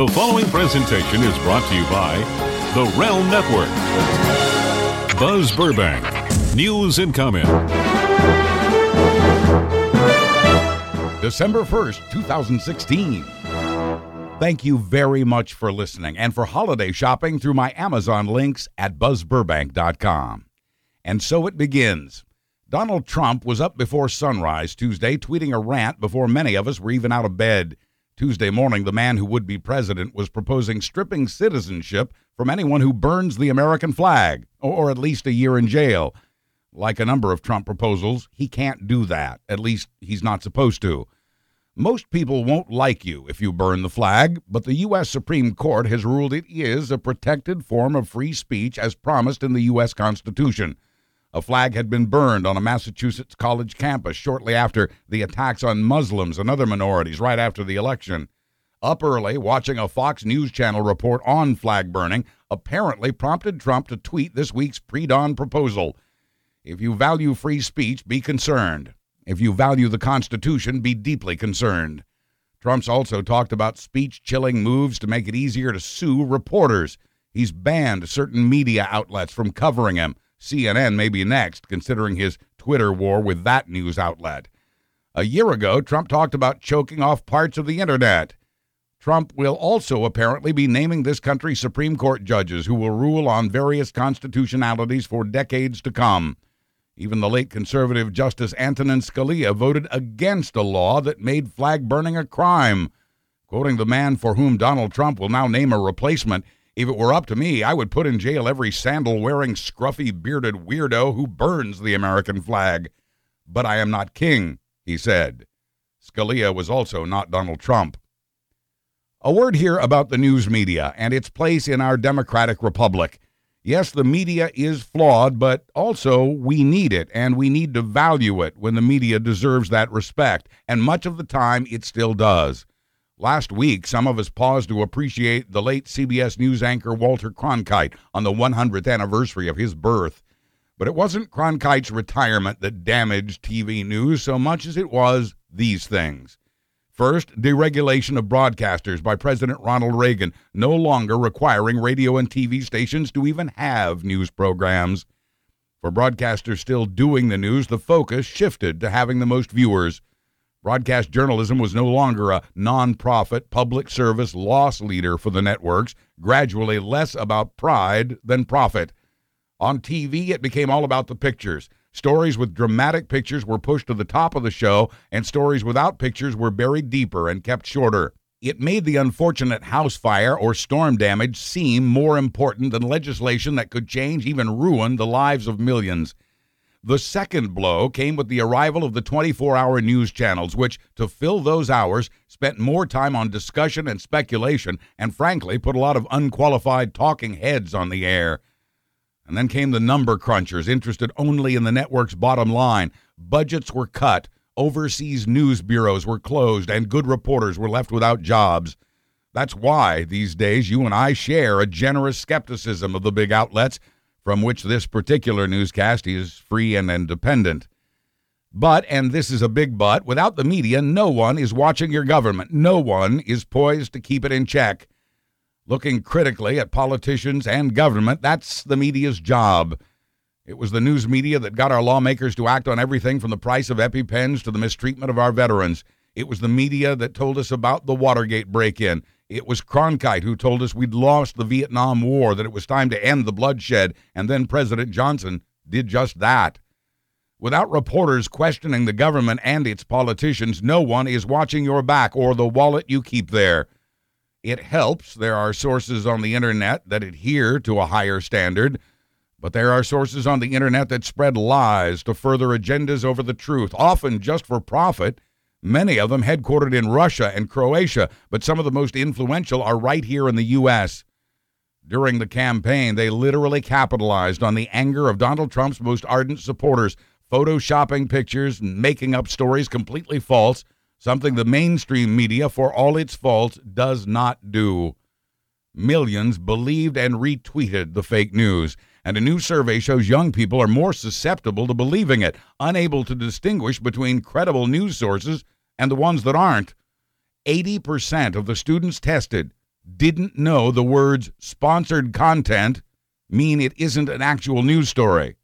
The following presentation is brought to you by The Realm Network. Buzz Burbank, news and comment. December 1st, 2016. Thank you very much for listening and for holiday shopping through my Amazon links at buzzburbank.com. And so it begins. Donald Trump was up before sunrise Tuesday, tweeting a rant before many of us were even out of bed. Tuesday morning, the man who would be president was proposing stripping citizenship from anyone who burns the American flag, or at least a year in jail. Like a number of Trump proposals, he can't do that. At least he's not supposed to. Most people won't like you if you burn the flag, but the U.S. Supreme Court has ruled it is a protected form of free speech as promised in the U.S. Constitution. A flag had been burned on a Massachusetts college campus shortly after the attacks on Muslims and other minorities right after the election. Up early, watching a Fox News Channel report on flag burning apparently prompted Trump to tweet this week's pre dawn proposal. If you value free speech, be concerned. If you value the Constitution, be deeply concerned. Trump's also talked about speech chilling moves to make it easier to sue reporters. He's banned certain media outlets from covering him. CNN may be next, considering his Twitter war with that news outlet. A year ago, Trump talked about choking off parts of the internet. Trump will also apparently be naming this country's Supreme Court judges who will rule on various constitutionalities for decades to come. Even the late conservative Justice Antonin Scalia voted against a law that made flag burning a crime. Quoting the man for whom Donald Trump will now name a replacement, if it were up to me, I would put in jail every sandal wearing, scruffy bearded weirdo who burns the American flag. But I am not king, he said. Scalia was also not Donald Trump. A word here about the news media and its place in our democratic republic. Yes, the media is flawed, but also we need it, and we need to value it when the media deserves that respect, and much of the time it still does. Last week, some of us paused to appreciate the late CBS News anchor Walter Cronkite on the 100th anniversary of his birth. But it wasn't Cronkite's retirement that damaged TV news so much as it was these things. First, deregulation of broadcasters by President Ronald Reagan, no longer requiring radio and TV stations to even have news programs. For broadcasters still doing the news, the focus shifted to having the most viewers. Broadcast journalism was no longer a non-profit public service loss leader for the networks, gradually less about pride than profit. On TV, it became all about the pictures. Stories with dramatic pictures were pushed to the top of the show, and stories without pictures were buried deeper and kept shorter. It made the unfortunate house fire or storm damage seem more important than legislation that could change, even ruin, the lives of millions. The second blow came with the arrival of the 24 hour news channels, which, to fill those hours, spent more time on discussion and speculation, and frankly put a lot of unqualified talking heads on the air. And then came the number crunchers interested only in the network's bottom line. Budgets were cut, overseas news bureaus were closed, and good reporters were left without jobs. That's why, these days, you and I share a generous skepticism of the big outlets, from which this particular newscast is free and independent. But, and this is a big but, without the media, no one is watching your government. No one is poised to keep it in check looking critically at politicians and government. That's the media's job. It was the news media that got our lawmakers to act on everything from the price of EpiPens to the mistreatment of our veterans. It was the media that told us about the Watergate break in. It was Cronkite who told us we'd lost the Vietnam War, that it was time to end the bloodshed, and then President Johnson did just that. Without reporters questioning the government and its politicians, no one is watching your back or the wallet you keep there. It helps. There are sources on the internet that adhere to a higher standard, but there are sources on the internet that spread lies to further agendas over the truth, often just for profit. Many of them headquartered in Russia and Croatia, but some of the most influential are right here in the U.S. During the campaign, they literally capitalized on the anger of Donald Trump's most ardent supporters, photoshopping pictures and making up stories completely false something the mainstream media, for all its faults, does not do. Millions believed and retweeted the fake news, and a new survey shows young people are more susceptible to believing it, unable to distinguish between credible news sources and the ones that aren't. 80% of the students tested didn't know the words sponsored content mean it isn't an actual news story.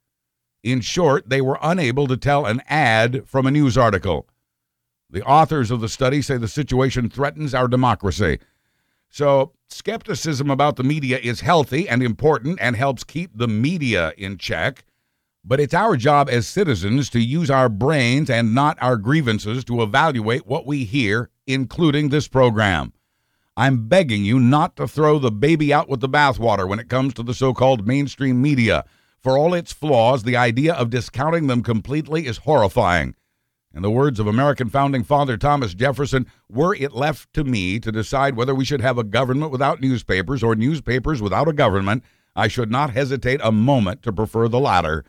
In short, they were unable to tell an ad from a news article. The authors of the study say the situation threatens our democracy. So, skepticism about the media is healthy and important and helps keep the media in check. But it's our job as citizens to use our brains and not our grievances to evaluate what we hear, including this program. I'm begging you not to throw the baby out with the bathwater when it comes to the so called mainstream media. For all its flaws, the idea of discounting them completely is horrifying. In the words of American founding father Thomas Jefferson, were it left to me to decide whether we should have a government without newspapers or newspapers without a government, I should not hesitate a moment to prefer the latter.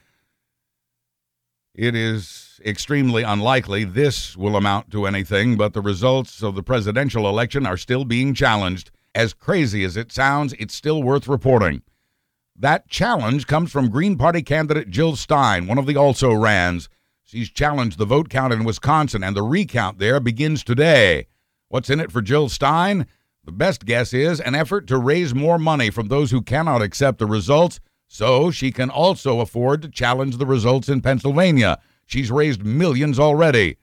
It is extremely unlikely this will amount to anything, but the results of the presidential election are still being challenged. As crazy as it sounds, it's still worth reporting. That challenge comes from Green Party candidate Jill Stein, one of the also rans. She's challenged the vote count in Wisconsin, and the recount there begins today. What's in it for Jill Stein? The best guess is an effort to raise more money from those who cannot accept the results so she can also afford to challenge the results in Pennsylvania. She's raised millions already.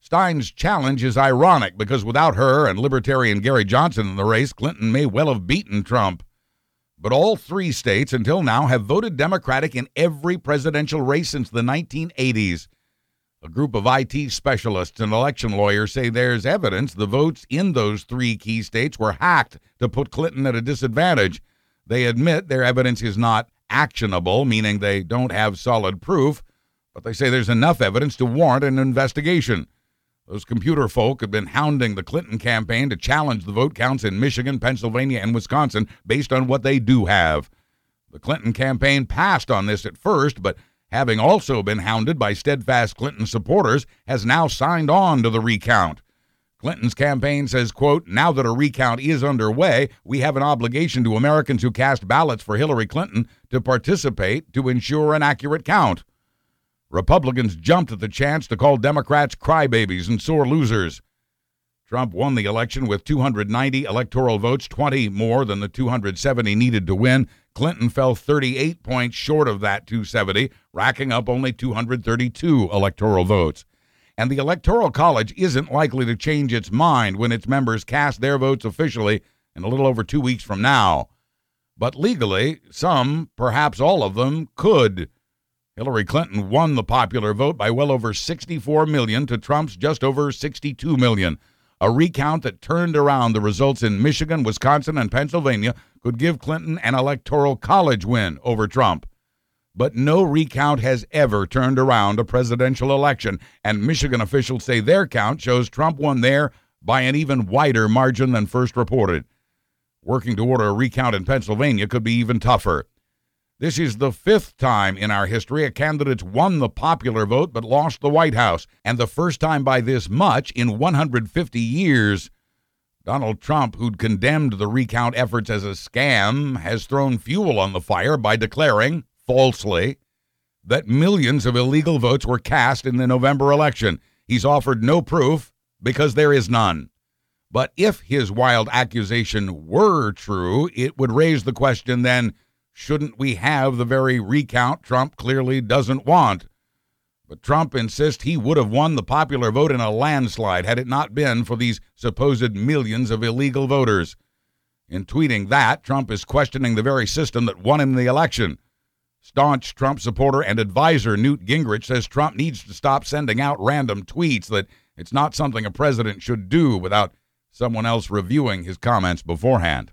Stein's challenge is ironic because without her and Libertarian Gary Johnson in the race, Clinton may well have beaten Trump. But all three states until now have voted Democratic in every presidential race since the 1980s. A group of IT specialists and election lawyers say there's evidence the votes in those three key states were hacked to put Clinton at a disadvantage. They admit their evidence is not actionable, meaning they don't have solid proof, but they say there's enough evidence to warrant an investigation. Those computer folk have been hounding the Clinton campaign to challenge the vote counts in Michigan, Pennsylvania, and Wisconsin based on what they do have. The Clinton campaign passed on this at first, but having also been hounded by steadfast Clinton supporters, has now signed on to the recount. Clinton's campaign says, quote, now that a recount is underway, we have an obligation to Americans who cast ballots for Hillary Clinton to participate to ensure an accurate count. Republicans jumped at the chance to call Democrats crybabies and sore losers. Trump won the election with 290 electoral votes, 20 more than the 270 needed to win. Clinton fell 38 points short of that 270, racking up only 232 electoral votes and the Electoral College isn't likely to change its mind when its members cast their votes officially in a little over two weeks from now. But legally, some, perhaps all of them, could. Hillary Clinton won the popular vote by well over 64 million to Trump's just over 62 million. A recount that turned around the results in Michigan, Wisconsin, and Pennsylvania could give Clinton an electoral college win over Trump but no recount has ever turned around a presidential election, and Michigan officials say their count shows Trump won there by an even wider margin than first reported. Working to order a recount in Pennsylvania could be even tougher. This is the fifth time in our history a candidate won the popular vote but lost the White House, and the first time by this much in 150 years. Donald Trump, who'd condemned the recount efforts as a scam, has thrown fuel on the fire by declaring falsely that millions of illegal votes were cast in the November election. He's offered no proof because there is none. But if his wild accusation were true, it would raise the question then shouldn't we have the very recount Trump clearly doesn't want? But Trump insists he would have won the popular vote in a landslide had it not been for these supposed millions of illegal voters. In tweeting that, Trump is questioning the very system that won him the election. Staunch Trump supporter and advisor Newt Gingrich says Trump needs to stop sending out random tweets, that it's not something a president should do without someone else reviewing his comments beforehand.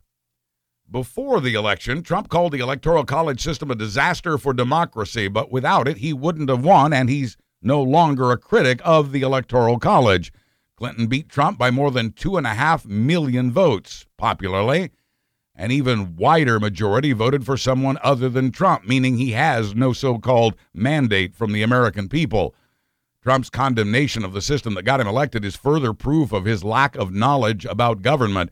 Before the election, Trump called the Electoral College system a disaster for democracy, but without it, he wouldn't have won, and he's no longer a critic of the Electoral College. Clinton beat Trump by more than two and a half million votes, popularly. An even wider majority voted for someone other than Trump, meaning he has no so called mandate from the American people. Trump's condemnation of the system that got him elected is further proof of his lack of knowledge about government.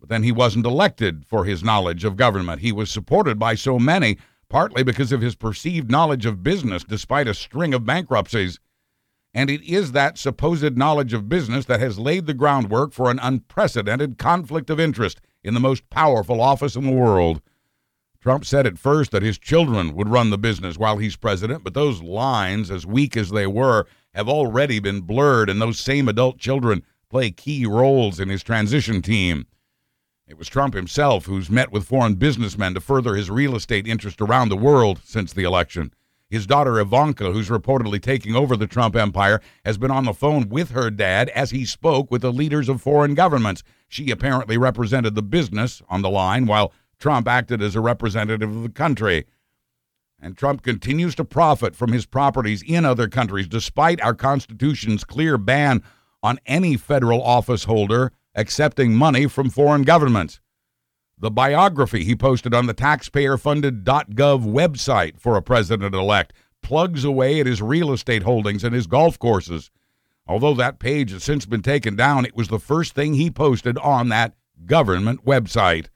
But then he wasn't elected for his knowledge of government. He was supported by so many, partly because of his perceived knowledge of business despite a string of bankruptcies. And it is that supposed knowledge of business that has laid the groundwork for an unprecedented conflict of interest in the most powerful office in the world. Trump said at first that his children would run the business while he's president, but those lines, as weak as they were, have already been blurred, and those same adult children play key roles in his transition team. It was Trump himself who's met with foreign businessmen to further his real estate interest around the world since the election. His daughter Ivanka, who's reportedly taking over the Trump empire, has been on the phone with her dad as he spoke with the leaders of foreign governments. She apparently represented the business on the line, while Trump acted as a representative of the country. And Trump continues to profit from his properties in other countries, despite our Constitution's clear ban on any federal office holder accepting money from foreign governments. The biography he posted on the taxpayer funded .gov website for a president elect plugs away at his real estate holdings and his golf courses. Although that page has since been taken down, it was the first thing he posted on that government website.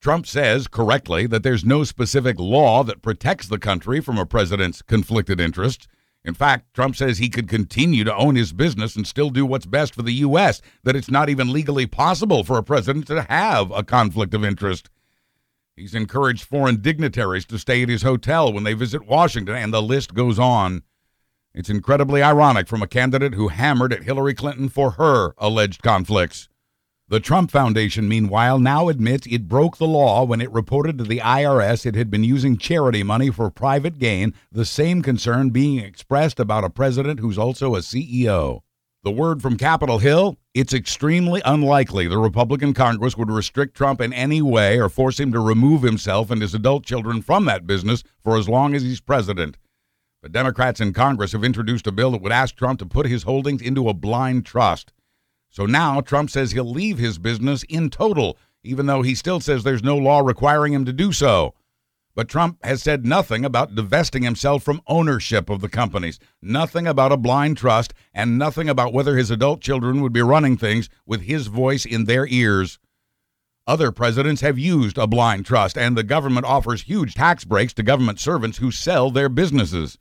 Trump says, correctly, that there's no specific law that protects the country from a president's conflicted interests. In fact, Trump says he could continue to own his business and still do what's best for the U.S., that it's not even legally possible for a president to have a conflict of interest. He's encouraged foreign dignitaries to stay at his hotel when they visit Washington, and the list goes on. It's incredibly ironic from a candidate who hammered at Hillary Clinton for her alleged conflicts. The Trump Foundation, meanwhile, now admits it broke the law when it reported to the IRS it had been using charity money for private gain, the same concern being expressed about a president who's also a CEO. The word from Capitol Hill it's extremely unlikely the Republican Congress would restrict Trump in any way or force him to remove himself and his adult children from that business for as long as he's president. But Democrats in Congress have introduced a bill that would ask Trump to put his holdings into a blind trust. So now Trump says he'll leave his business in total, even though he still says there's no law requiring him to do so. But Trump has said nothing about divesting himself from ownership of the companies, nothing about a blind trust, and nothing about whether his adult children would be running things with his voice in their ears. Other presidents have used a blind trust, and the government offers huge tax breaks to government servants who sell their businesses.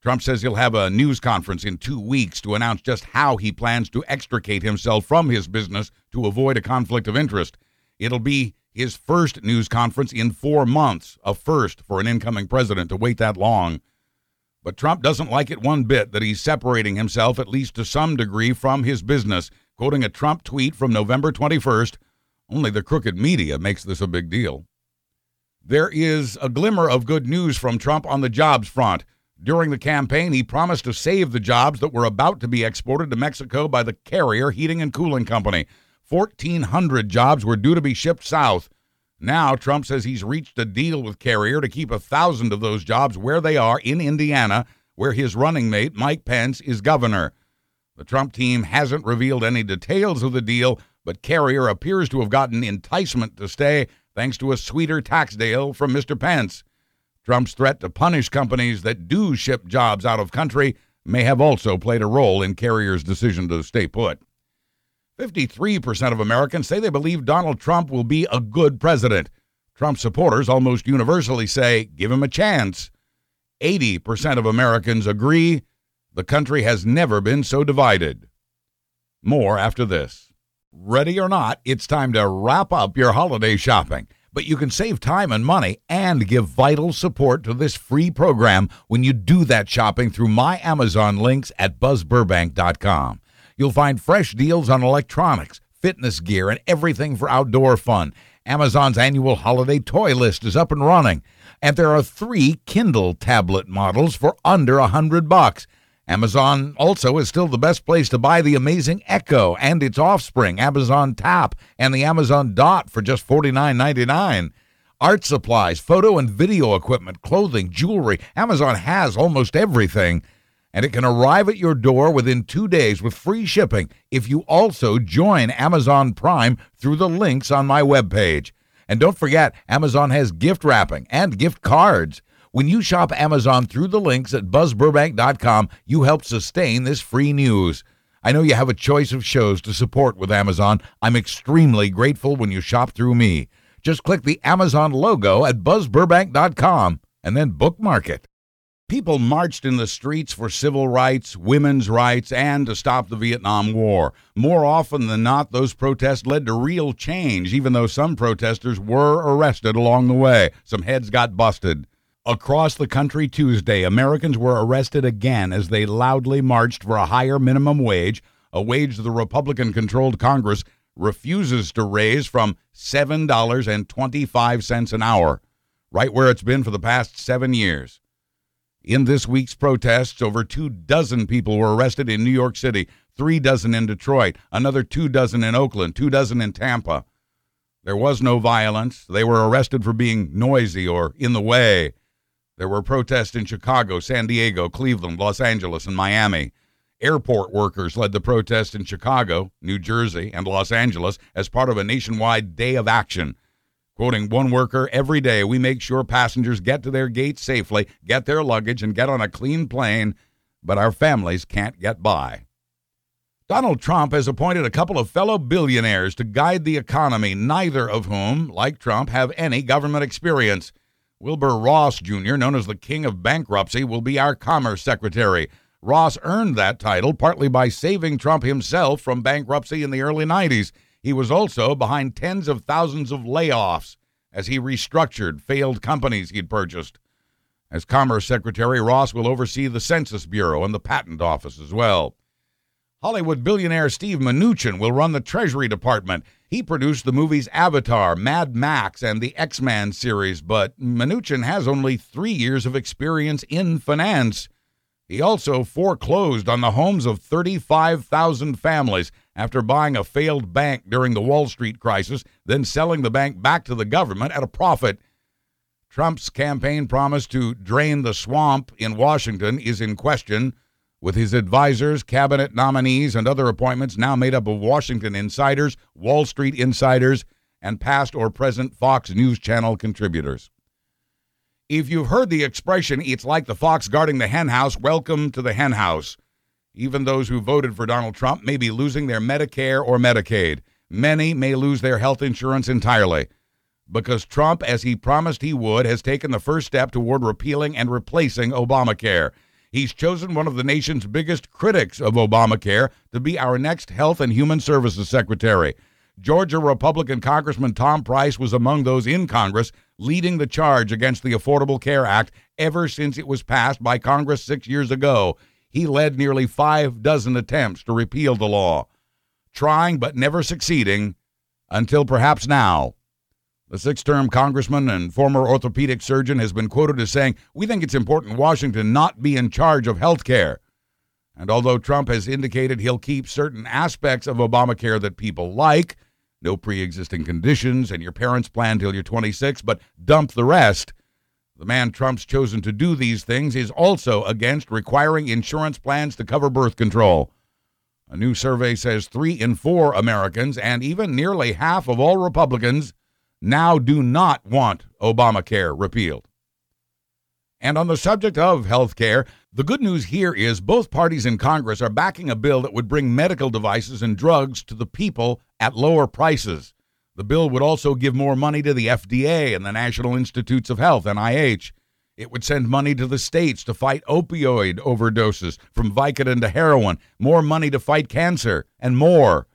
Trump says he'll have a news conference in two weeks to announce just how he plans to extricate himself from his business to avoid a conflict of interest. It'll be his first news conference in four months, a first for an incoming president to wait that long. But Trump doesn't like it one bit that he's separating himself, at least to some degree, from his business. Quoting a Trump tweet from November 21st, only the crooked media makes this a big deal. There is a glimmer of good news from Trump on the jobs front. During the campaign, he promised to save the jobs that were about to be exported to Mexico by the Carrier Heating and Cooling Company. 1,400 jobs were due to be shipped south. Now, Trump says he's reached a deal with Carrier to keep a thousand of those jobs where they are in Indiana, where his running mate, Mike Pence, is governor. The Trump team hasn't revealed any details of the deal, but Carrier appears to have gotten enticement to stay thanks to a sweeter tax deal from Mr. Pence. Trump's threat to punish companies that do ship jobs out of country may have also played a role in Carrier's decision to stay put. 53% of Americans say they believe Donald Trump will be a good president. Trump supporters almost universally say, give him a chance. 80% of Americans agree the country has never been so divided. More after this. Ready or not, it's time to wrap up your holiday shopping. But you can save time and money and give vital support to this free program when you do that shopping through my Amazon links at buzzburbank.com. You'll find fresh deals on electronics, fitness gear, and everything for outdoor fun. Amazon's annual holiday toy list is up and running, and there are three Kindle tablet models for under a hundred bucks. Amazon also is still the best place to buy the amazing Echo and its offspring, Amazon Tap, and the Amazon Dot for just $49.99. Art supplies, photo and video equipment, clothing, jewelry. Amazon has almost everything. And it can arrive at your door within two days with free shipping if you also join Amazon Prime through the links on my webpage. And don't forget, Amazon has gift wrapping and gift cards. When you shop Amazon through the links at buzzburbank.com, you help sustain this free news. I know you have a choice of shows to support with Amazon. I'm extremely grateful when you shop through me. Just click the Amazon logo at buzzburbank.com and then bookmark it. People marched in the streets for civil rights, women's rights, and to stop the Vietnam War. More often than not, those protests led to real change, even though some protesters were arrested along the way. Some heads got busted. Across the country Tuesday, Americans were arrested again as they loudly marched for a higher minimum wage, a wage the Republican controlled Congress refuses to raise from $7.25 an hour, right where it's been for the past seven years. In this week's protests, over two dozen people were arrested in New York City, three dozen in Detroit, another two dozen in Oakland, two dozen in Tampa. There was no violence. They were arrested for being noisy or in the way. There were protests in Chicago, San Diego, Cleveland, Los Angeles, and Miami. Airport workers led the protests in Chicago, New Jersey, and Los Angeles as part of a nationwide day of action. Quoting one worker, every day we make sure passengers get to their gates safely, get their luggage, and get on a clean plane, but our families can't get by. Donald Trump has appointed a couple of fellow billionaires to guide the economy, neither of whom, like Trump, have any government experience. Wilbur Ross Jr., known as the King of Bankruptcy, will be our Commerce Secretary. Ross earned that title partly by saving Trump himself from bankruptcy in the early 90s. He was also behind tens of thousands of layoffs as he restructured failed companies he'd purchased. As Commerce Secretary, Ross will oversee the Census Bureau and the Patent Office as well. Hollywood billionaire Steve Mnuchin will run the Treasury Department. He produced the movies Avatar, Mad Max, and the X Men series, but Mnuchin has only three years of experience in finance. He also foreclosed on the homes of 35,000 families after buying a failed bank during the Wall Street crisis, then selling the bank back to the government at a profit. Trump's campaign promise to drain the swamp in Washington is in question, with his advisors, cabinet nominees, and other appointments now made up of Washington insiders, Wall Street insiders, and past or present Fox News Channel contributors. If you've heard the expression, it's like the fox guarding the henhouse, welcome to the henhouse. Even those who voted for Donald Trump may be losing their Medicare or Medicaid. Many may lose their health insurance entirely. Because Trump, as he promised he would, has taken the first step toward repealing and replacing Obamacare. He's chosen one of the nation's biggest critics of Obamacare to be our next Health and Human Services Secretary. Georgia Republican Congressman Tom Price was among those in Congress leading the charge against the Affordable Care Act ever since it was passed by Congress six years ago. He led nearly five dozen attempts to repeal the law, trying but never succeeding until perhaps now. The six term congressman and former orthopedic surgeon has been quoted as saying, We think it's important Washington not be in charge of health care. And although Trump has indicated he'll keep certain aspects of Obamacare that people like, no pre existing conditions, and your parents plan till you're 26, but dump the rest. The man Trump's chosen to do these things is also against requiring insurance plans to cover birth control. A new survey says three in four Americans, and even nearly half of all Republicans, now do not want Obamacare repealed. And on the subject of health care, the good news here is both parties in Congress are backing a bill that would bring medical devices and drugs to the people at lower prices. The bill would also give more money to the FDA and the National Institutes of Health, NIH. It would send money to the states to fight opioid overdoses, from Vicodin to heroin, more money to fight cancer, and more.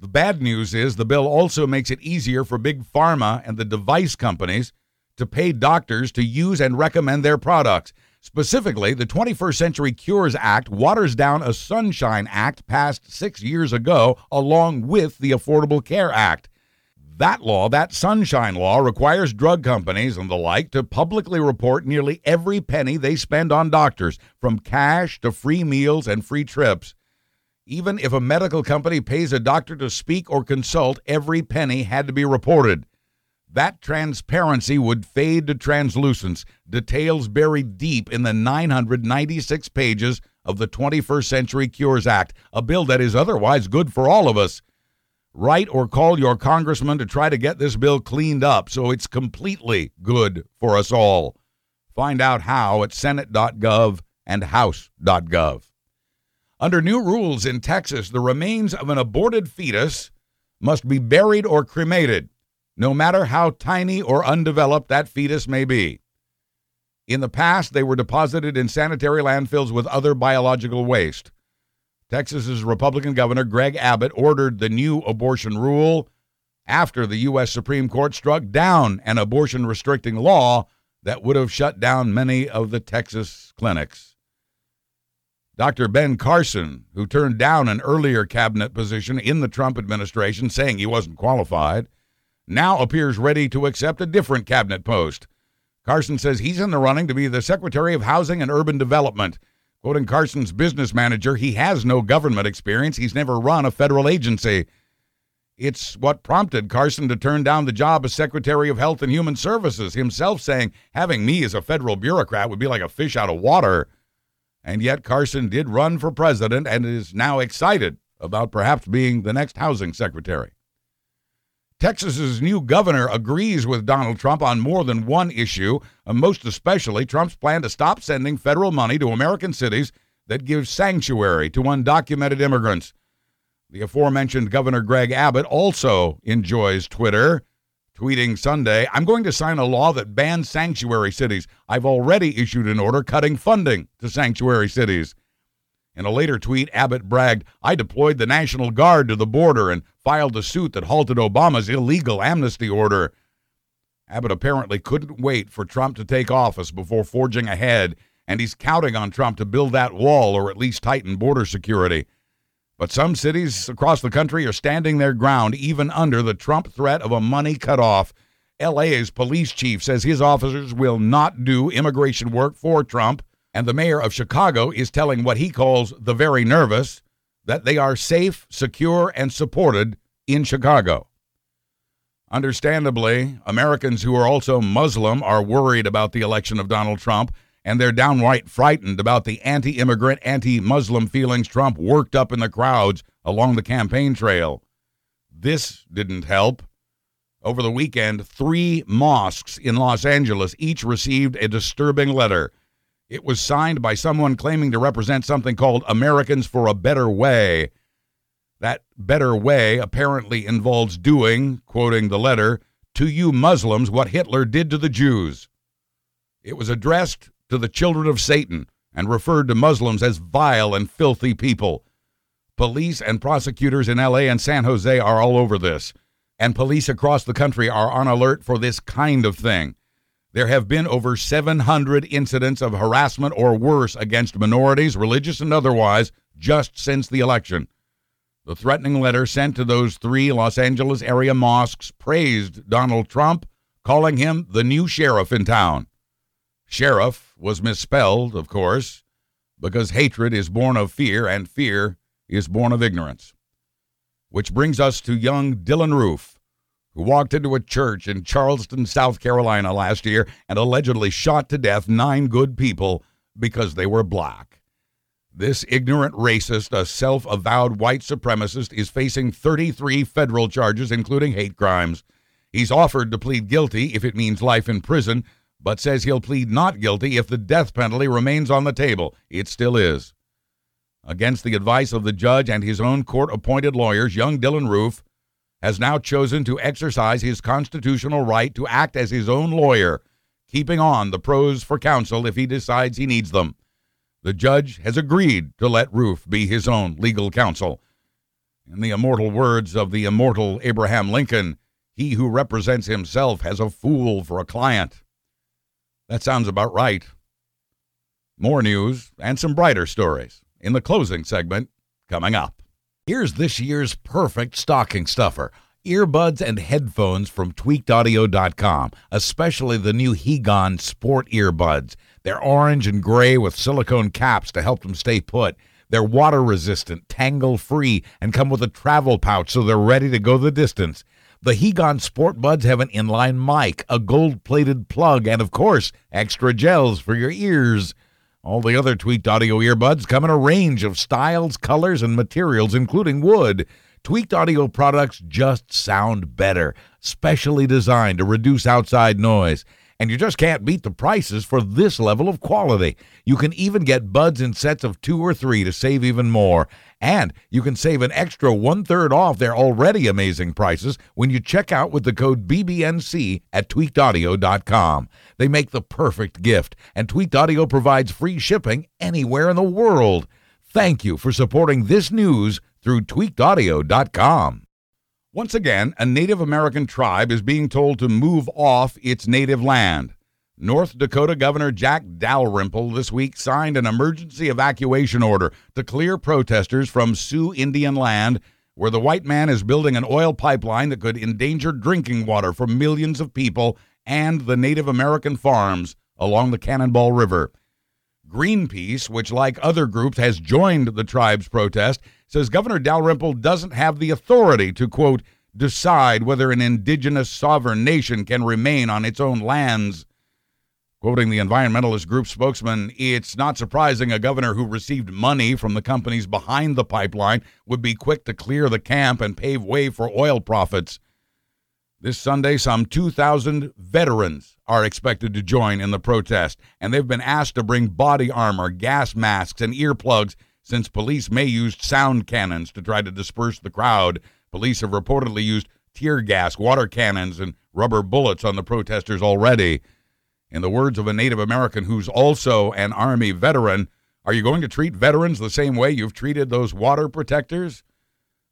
The bad news is the bill also makes it easier for big pharma and the device companies to pay doctors to use and recommend their products. Specifically, the 21st Century Cures Act waters down a Sunshine Act passed six years ago, along with the Affordable Care Act. That law, that Sunshine Law, requires drug companies and the like to publicly report nearly every penny they spend on doctors, from cash to free meals and free trips. Even if a medical company pays a doctor to speak or consult, every penny had to be reported. That transparency would fade to translucence, details buried deep in the 996 pages of the 21st Century Cures Act, a bill that is otherwise good for all of us. Write or call your congressman to try to get this bill cleaned up so it's completely good for us all. Find out how at senate.gov and house.gov. Under new rules in Texas, the remains of an aborted fetus must be buried or cremated no matter how tiny or undeveloped that fetus may be. In the past, they were deposited in sanitary landfills with other biological waste. Texas's Republican Governor Greg Abbott ordered the new abortion rule after the U.S. Supreme Court struck down an abortion restricting law that would have shut down many of the Texas clinics. Dr. Ben Carson, who turned down an earlier cabinet position in the Trump administration, saying he wasn't qualified, now appears ready to accept a different cabinet post. Carson says he's in the running to be the Secretary of Housing and Urban Development. Quoting Carson's business manager, he has no government experience. He's never run a federal agency. It's what prompted Carson to turn down the job as Secretary of Health and Human Services, himself saying having me as a federal bureaucrat would be like a fish out of water. And yet Carson did run for president and is now excited about perhaps being the next housing secretary. Texas's new governor agrees with Donald Trump on more than one issue, uh, most especially Trump's plan to stop sending federal money to American cities that give sanctuary to undocumented immigrants. The aforementioned Governor Greg Abbott also enjoys Twitter, tweeting Sunday, I'm going to sign a law that bans sanctuary cities. I've already issued an order cutting funding to sanctuary cities. In a later tweet, Abbott bragged, I deployed the National Guard to the border and filed a suit that halted Obama's illegal amnesty order. Abbott apparently couldn't wait for Trump to take office before forging ahead, and he's counting on Trump to build that wall or at least tighten border security. But some cities across the country are standing their ground even under the Trump threat of a money cutoff. LA's police chief says his officers will not do immigration work for Trump, and the mayor of Chicago is telling what he calls the very nervous that they are safe, secure, and supported in Chicago. Understandably, Americans who are also Muslim are worried about the election of Donald Trump and they're downright frightened about the anti immigrant, anti Muslim feelings Trump worked up in the crowds along the campaign trail. This didn't help. Over the weekend, three mosques in Los Angeles each received a disturbing letter. It was signed by someone claiming to represent something called Americans for a Better Way. That better way apparently involves doing, quoting the letter, to you Muslims what Hitler did to the Jews. It was addressed to the children of Satan and referred to Muslims as vile and filthy people. Police and prosecutors in LA and San Jose are all over this, and police across the country are on alert for this kind of thing. There have been over 700 incidents of harassment or worse against minorities, religious and otherwise, just since the election. The threatening letter sent to those three Los Angeles area mosques praised Donald Trump, calling him the new sheriff in town. Sheriff was misspelled, of course, because hatred is born of fear and fear is born of ignorance. Which brings us to young Dylann Roof, who walked into a church in Charleston, South Carolina last year and allegedly shot to death nine good people because they were black. This ignorant racist, a self avowed white supremacist, is facing 33 federal charges, including hate crimes. He's offered to plead guilty if it means life in prison, but says he'll plead not guilty if the death penalty remains on the table. It still is. Against the advice of the judge and his own court appointed lawyers, young Dylann Roof has now chosen to exercise his constitutional right to act as his own lawyer, keeping on the pros for counsel if he decides he needs them. The judge has agreed to let Roof be his own legal counsel. In the immortal words of the immortal Abraham Lincoln, he who represents himself has a fool for a client. That sounds about right. More news and some brighter stories in the closing segment coming up. Here's this year's perfect stocking stuffer earbuds and headphones from tweakedaudio.com, especially the new Hegon Sport earbuds. They're orange and gray with silicone caps to help them stay put. They're water resistant, tangle free, and come with a travel pouch so they're ready to go the distance. The Hegon Sport Buds have an inline mic, a gold plated plug, and of course, extra gels for your ears. All the other Tweaked Audio earbuds come in a range of styles, colors, and materials, including wood. Tweaked Audio products just sound better, specially designed to reduce outside noise. And you just can't beat the prices for this level of quality. You can even get buds in sets of two or three to save even more. And you can save an extra one third off their already amazing prices when you check out with the code BBNC at tweakedaudio.com. They make the perfect gift, and Tweaked Audio provides free shipping anywhere in the world. Thank you for supporting this news through tweakedaudio.com. Once again, a Native American tribe is being told to move off its native land. North Dakota Governor Jack Dalrymple this week signed an emergency evacuation order to clear protesters from Sioux Indian land, where the white man is building an oil pipeline that could endanger drinking water for millions of people and the Native American farms along the Cannonball River. Greenpeace, which like other groups has joined the tribe's protest, says Governor Dalrymple doesn't have the authority to, quote, decide whether an indigenous sovereign nation can remain on its own lands. Quoting the environmentalist group spokesman, it's not surprising a governor who received money from the companies behind the pipeline would be quick to clear the camp and pave way for oil profits. This Sunday, some 2,000 veterans are expected to join in the protest, and they've been asked to bring body armor, gas masks, and earplugs since police may use sound cannons to try to disperse the crowd. Police have reportedly used tear gas, water cannons, and rubber bullets on the protesters already. In the words of a Native American who's also an Army veteran, are you going to treat veterans the same way you've treated those water protectors?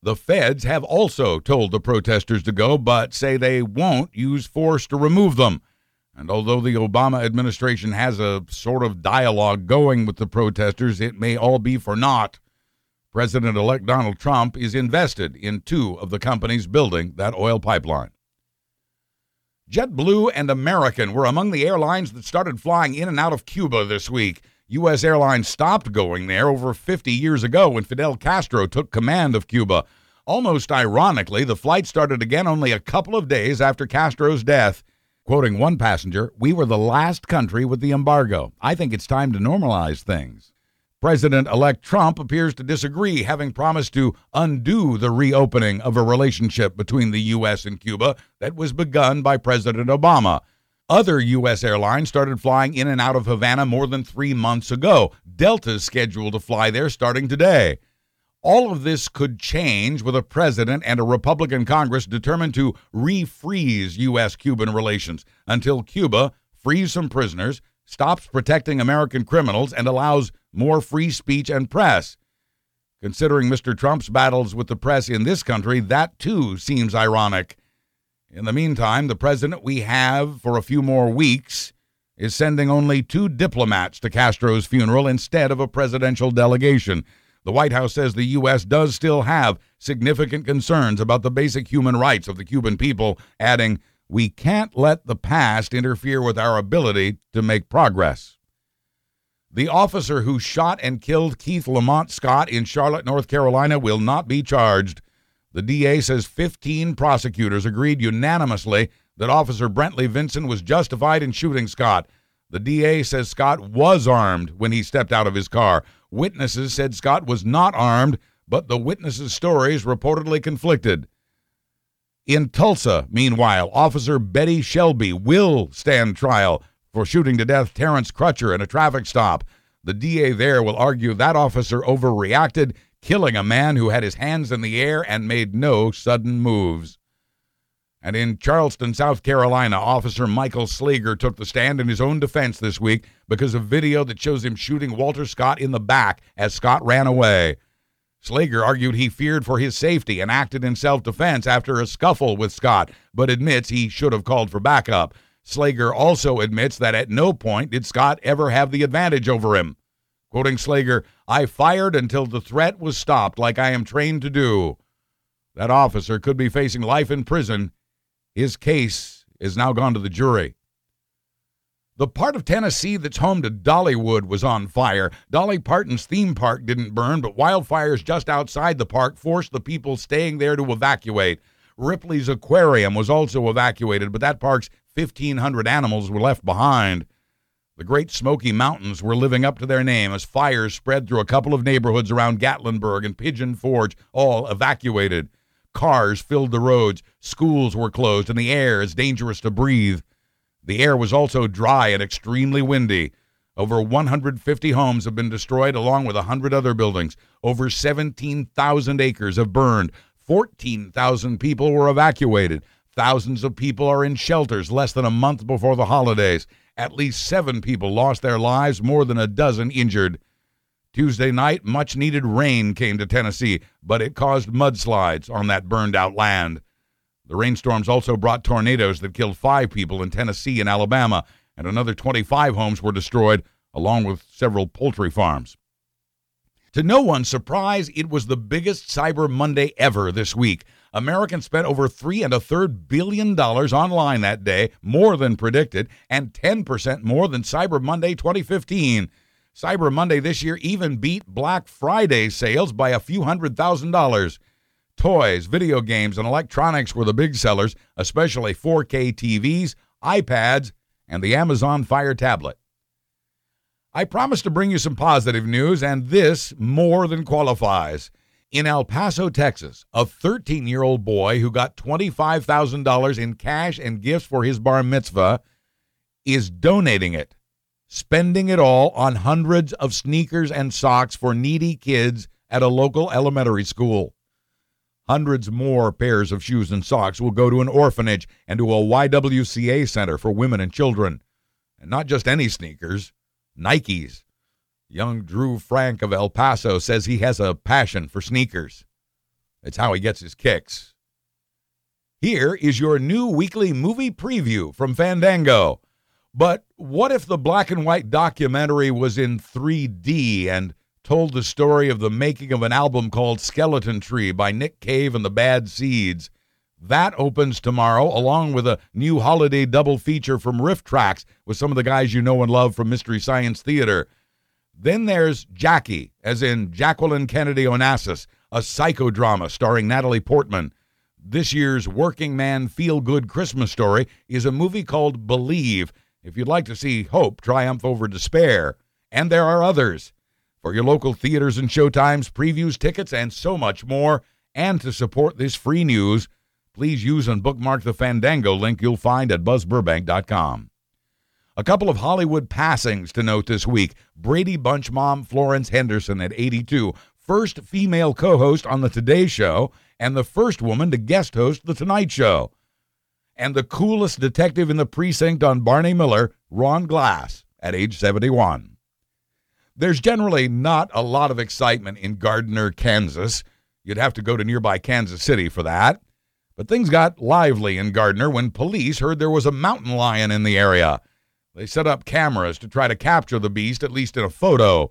The feds have also told the protesters to go, but say they won't use force to remove them. And although the Obama administration has a sort of dialogue going with the protesters, it may all be for naught. President elect Donald Trump is invested in two of the companies building that oil pipeline. JetBlue and American were among the airlines that started flying in and out of Cuba this week. U.S. Airlines stopped going there over 50 years ago when Fidel Castro took command of Cuba. Almost ironically, the flight started again only a couple of days after Castro's death. Quoting one passenger, we were the last country with the embargo. I think it's time to normalize things. President elect Trump appears to disagree, having promised to undo the reopening of a relationship between the U.S. and Cuba that was begun by President Obama. Other U.S. airlines started flying in and out of Havana more than three months ago. Delta is scheduled to fly there starting today. All of this could change with a president and a Republican Congress determined to refreeze U.S. Cuban relations until Cuba frees some prisoners, stops protecting American criminals, and allows more free speech and press. Considering Mr. Trump's battles with the press in this country, that too seems ironic. In the meantime, the president we have for a few more weeks is sending only two diplomats to Castro's funeral instead of a presidential delegation. The White House says the U.S. does still have significant concerns about the basic human rights of the Cuban people, adding, We can't let the past interfere with our ability to make progress. The officer who shot and killed Keith Lamont Scott in Charlotte, North Carolina, will not be charged. The DA says 15 prosecutors agreed unanimously that Officer Brentley Vinson was justified in shooting Scott. The DA says Scott was armed when he stepped out of his car. Witnesses said Scott was not armed, but the witnesses' stories reportedly conflicted. In Tulsa, meanwhile, Officer Betty Shelby will stand trial for shooting to death Terrence Crutcher in a traffic stop. The DA there will argue that officer overreacted, killing a man who had his hands in the air and made no sudden moves. And in Charleston, South Carolina, Officer Michael Slager took the stand in his own defense this week because of video that shows him shooting Walter Scott in the back as Scott ran away. Slager argued he feared for his safety and acted in self defense after a scuffle with Scott, but admits he should have called for backup. Slager also admits that at no point did Scott ever have the advantage over him. Quoting Slager, I fired until the threat was stopped, like I am trained to do. That officer could be facing life in prison his case is now gone to the jury. The part of Tennessee that's home to Dollywood was on fire. Dolly Parton's theme park didn't burn, but wildfires just outside the park forced the people staying there to evacuate. Ripley's Aquarium was also evacuated, but that park's 1,500 animals were left behind. The Great Smoky Mountains were living up to their name as fires spread through a couple of neighborhoods around Gatlinburg and Pigeon Forge, all evacuated. Cars filled the roads, schools were closed, and the air is dangerous to breathe. The air was also dry and extremely windy. Over 150 homes have been destroyed, along with 100 other buildings. Over 17,000 acres have burned. 14,000 people were evacuated. Thousands of people are in shelters less than a month before the holidays. At least seven people lost their lives, more than a dozen injured. Tuesday night, much needed rain came to Tennessee, but it caused mudslides on that burned out land. The rainstorms also brought tornadoes that killed five people in Tennessee and Alabama, and another 25 homes were destroyed, along with several poultry farms. To no one's surprise, it was the biggest Cyber Monday ever this week. Americans spent over three and a third billion dollars online that day, more than predicted, and 10% more than Cyber Monday 2015. Cyber Monday this year even beat Black Friday sales by a few hundred thousand dollars. Toys, video games, and electronics were the big sellers, especially 4K TVs, iPads, and the Amazon Fire tablet. I promised to bring you some positive news, and this more than qualifies. In El Paso, Texas, a 13 year old boy who got $25,000 in cash and gifts for his bar mitzvah is donating it, spending it all on hundreds of sneakers and socks for needy kids at a local elementary school. Hundreds more pairs of shoes and socks will go to an orphanage and to a YWCA center for women and children. And not just any sneakers, Nikes. Young Drew Frank of El Paso says he has a passion for sneakers. It's how he gets his kicks. Here is your new weekly movie preview from Fandango. But what if the black and white documentary was in 3D and told the story of the making of an album called Skeleton Tree by Nick Cave and the Bad Seeds. That opens tomorrow, along with a new holiday double feature from RiffTrax with some of the guys you know and love from Mystery Science Theater. Then there's Jackie, as in Jacqueline Kennedy Onassis, a psychodrama starring Natalie Portman. This year's working man feel good Christmas story is a movie called Believe. If you'd like to see hope triumph over despair, and there are others for your local theaters and showtimes, previews, tickets, and so much more. And to support this free news, please use and bookmark the Fandango link you'll find at buzzburbank.com. A couple of Hollywood passings to note this week. Brady Bunch mom Florence Henderson at 82, first female co host on The Today Show, and the first woman to guest host The Tonight Show. And the coolest detective in the precinct on Barney Miller, Ron Glass, at age 71. There's generally not a lot of excitement in Gardner, Kansas. You'd have to go to nearby Kansas City for that. But things got lively in Gardner when police heard there was a mountain lion in the area. They set up cameras to try to capture the beast, at least in a photo.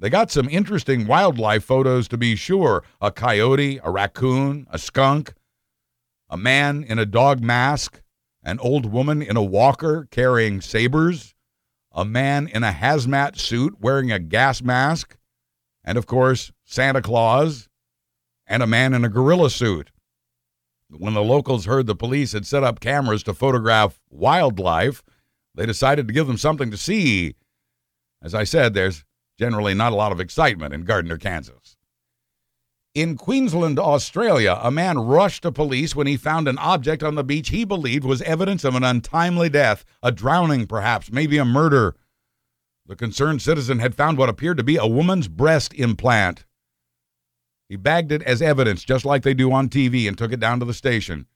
They got some interesting wildlife photos to be sure a coyote, a raccoon, a skunk, a man in a dog mask, an old woman in a walker carrying sabers, a man in a hazmat suit wearing a gas mask, and of course, Santa Claus, and a man in a gorilla suit. When the locals heard the police had set up cameras to photograph wildlife, they decided to give them something to see. As I said, there's generally not a lot of excitement in Gardner, Kansas. In Queensland, Australia, a man rushed to police when he found an object on the beach he believed was evidence of an untimely death, a drowning perhaps, maybe a murder. The concerned citizen had found what appeared to be a woman's breast implant. He bagged it as evidence, just like they do on TV, and took it down to the station.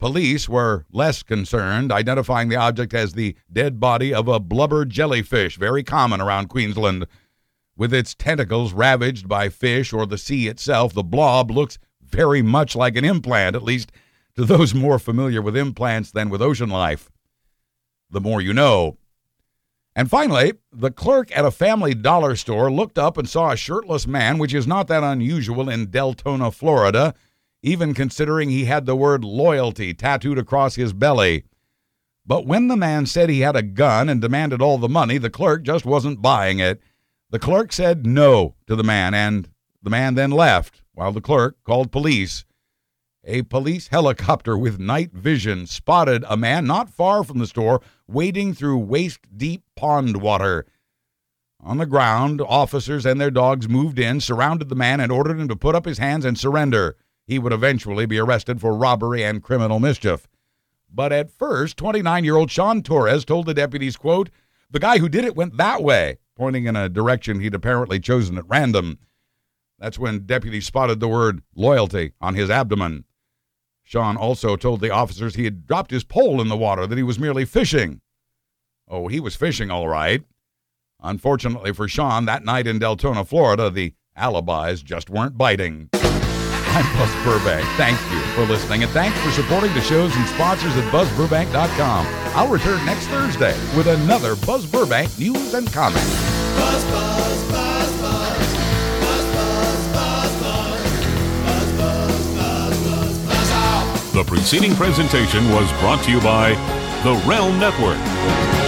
Police were less concerned, identifying the object as the dead body of a blubber jellyfish, very common around Queensland. With its tentacles ravaged by fish or the sea itself, the blob looks very much like an implant, at least to those more familiar with implants than with ocean life. The more you know. And finally, the clerk at a family dollar store looked up and saw a shirtless man, which is not that unusual in Deltona, Florida, even considering he had the word loyalty tattooed across his belly. But when the man said he had a gun and demanded all the money, the clerk just wasn't buying it. The clerk said no to the man, and the man then left while the clerk called police. A police helicopter with night vision spotted a man not far from the store wading through waist deep pond water. On the ground, officers and their dogs moved in, surrounded the man, and ordered him to put up his hands and surrender. He would eventually be arrested for robbery and criminal mischief. But at first, 29 year old Sean Torres told the deputies, quote, the guy who did it went that way, pointing in a direction he'd apparently chosen at random. That's when deputies spotted the word loyalty on his abdomen. Sean also told the officers he had dropped his pole in the water, that he was merely fishing. Oh, he was fishing all right. Unfortunately for Sean, that night in Deltona, Florida, the alibis just weren't biting. I'm Buzz Burbank. Thank you for listening, and thanks for supporting the shows and sponsors at BuzzBurbank.com. I'll return next Thursday with another Buzz Burbank news and comment. Buzz, buzz, buzz, buzz. The preceding presentation was brought to you by the Realm Network.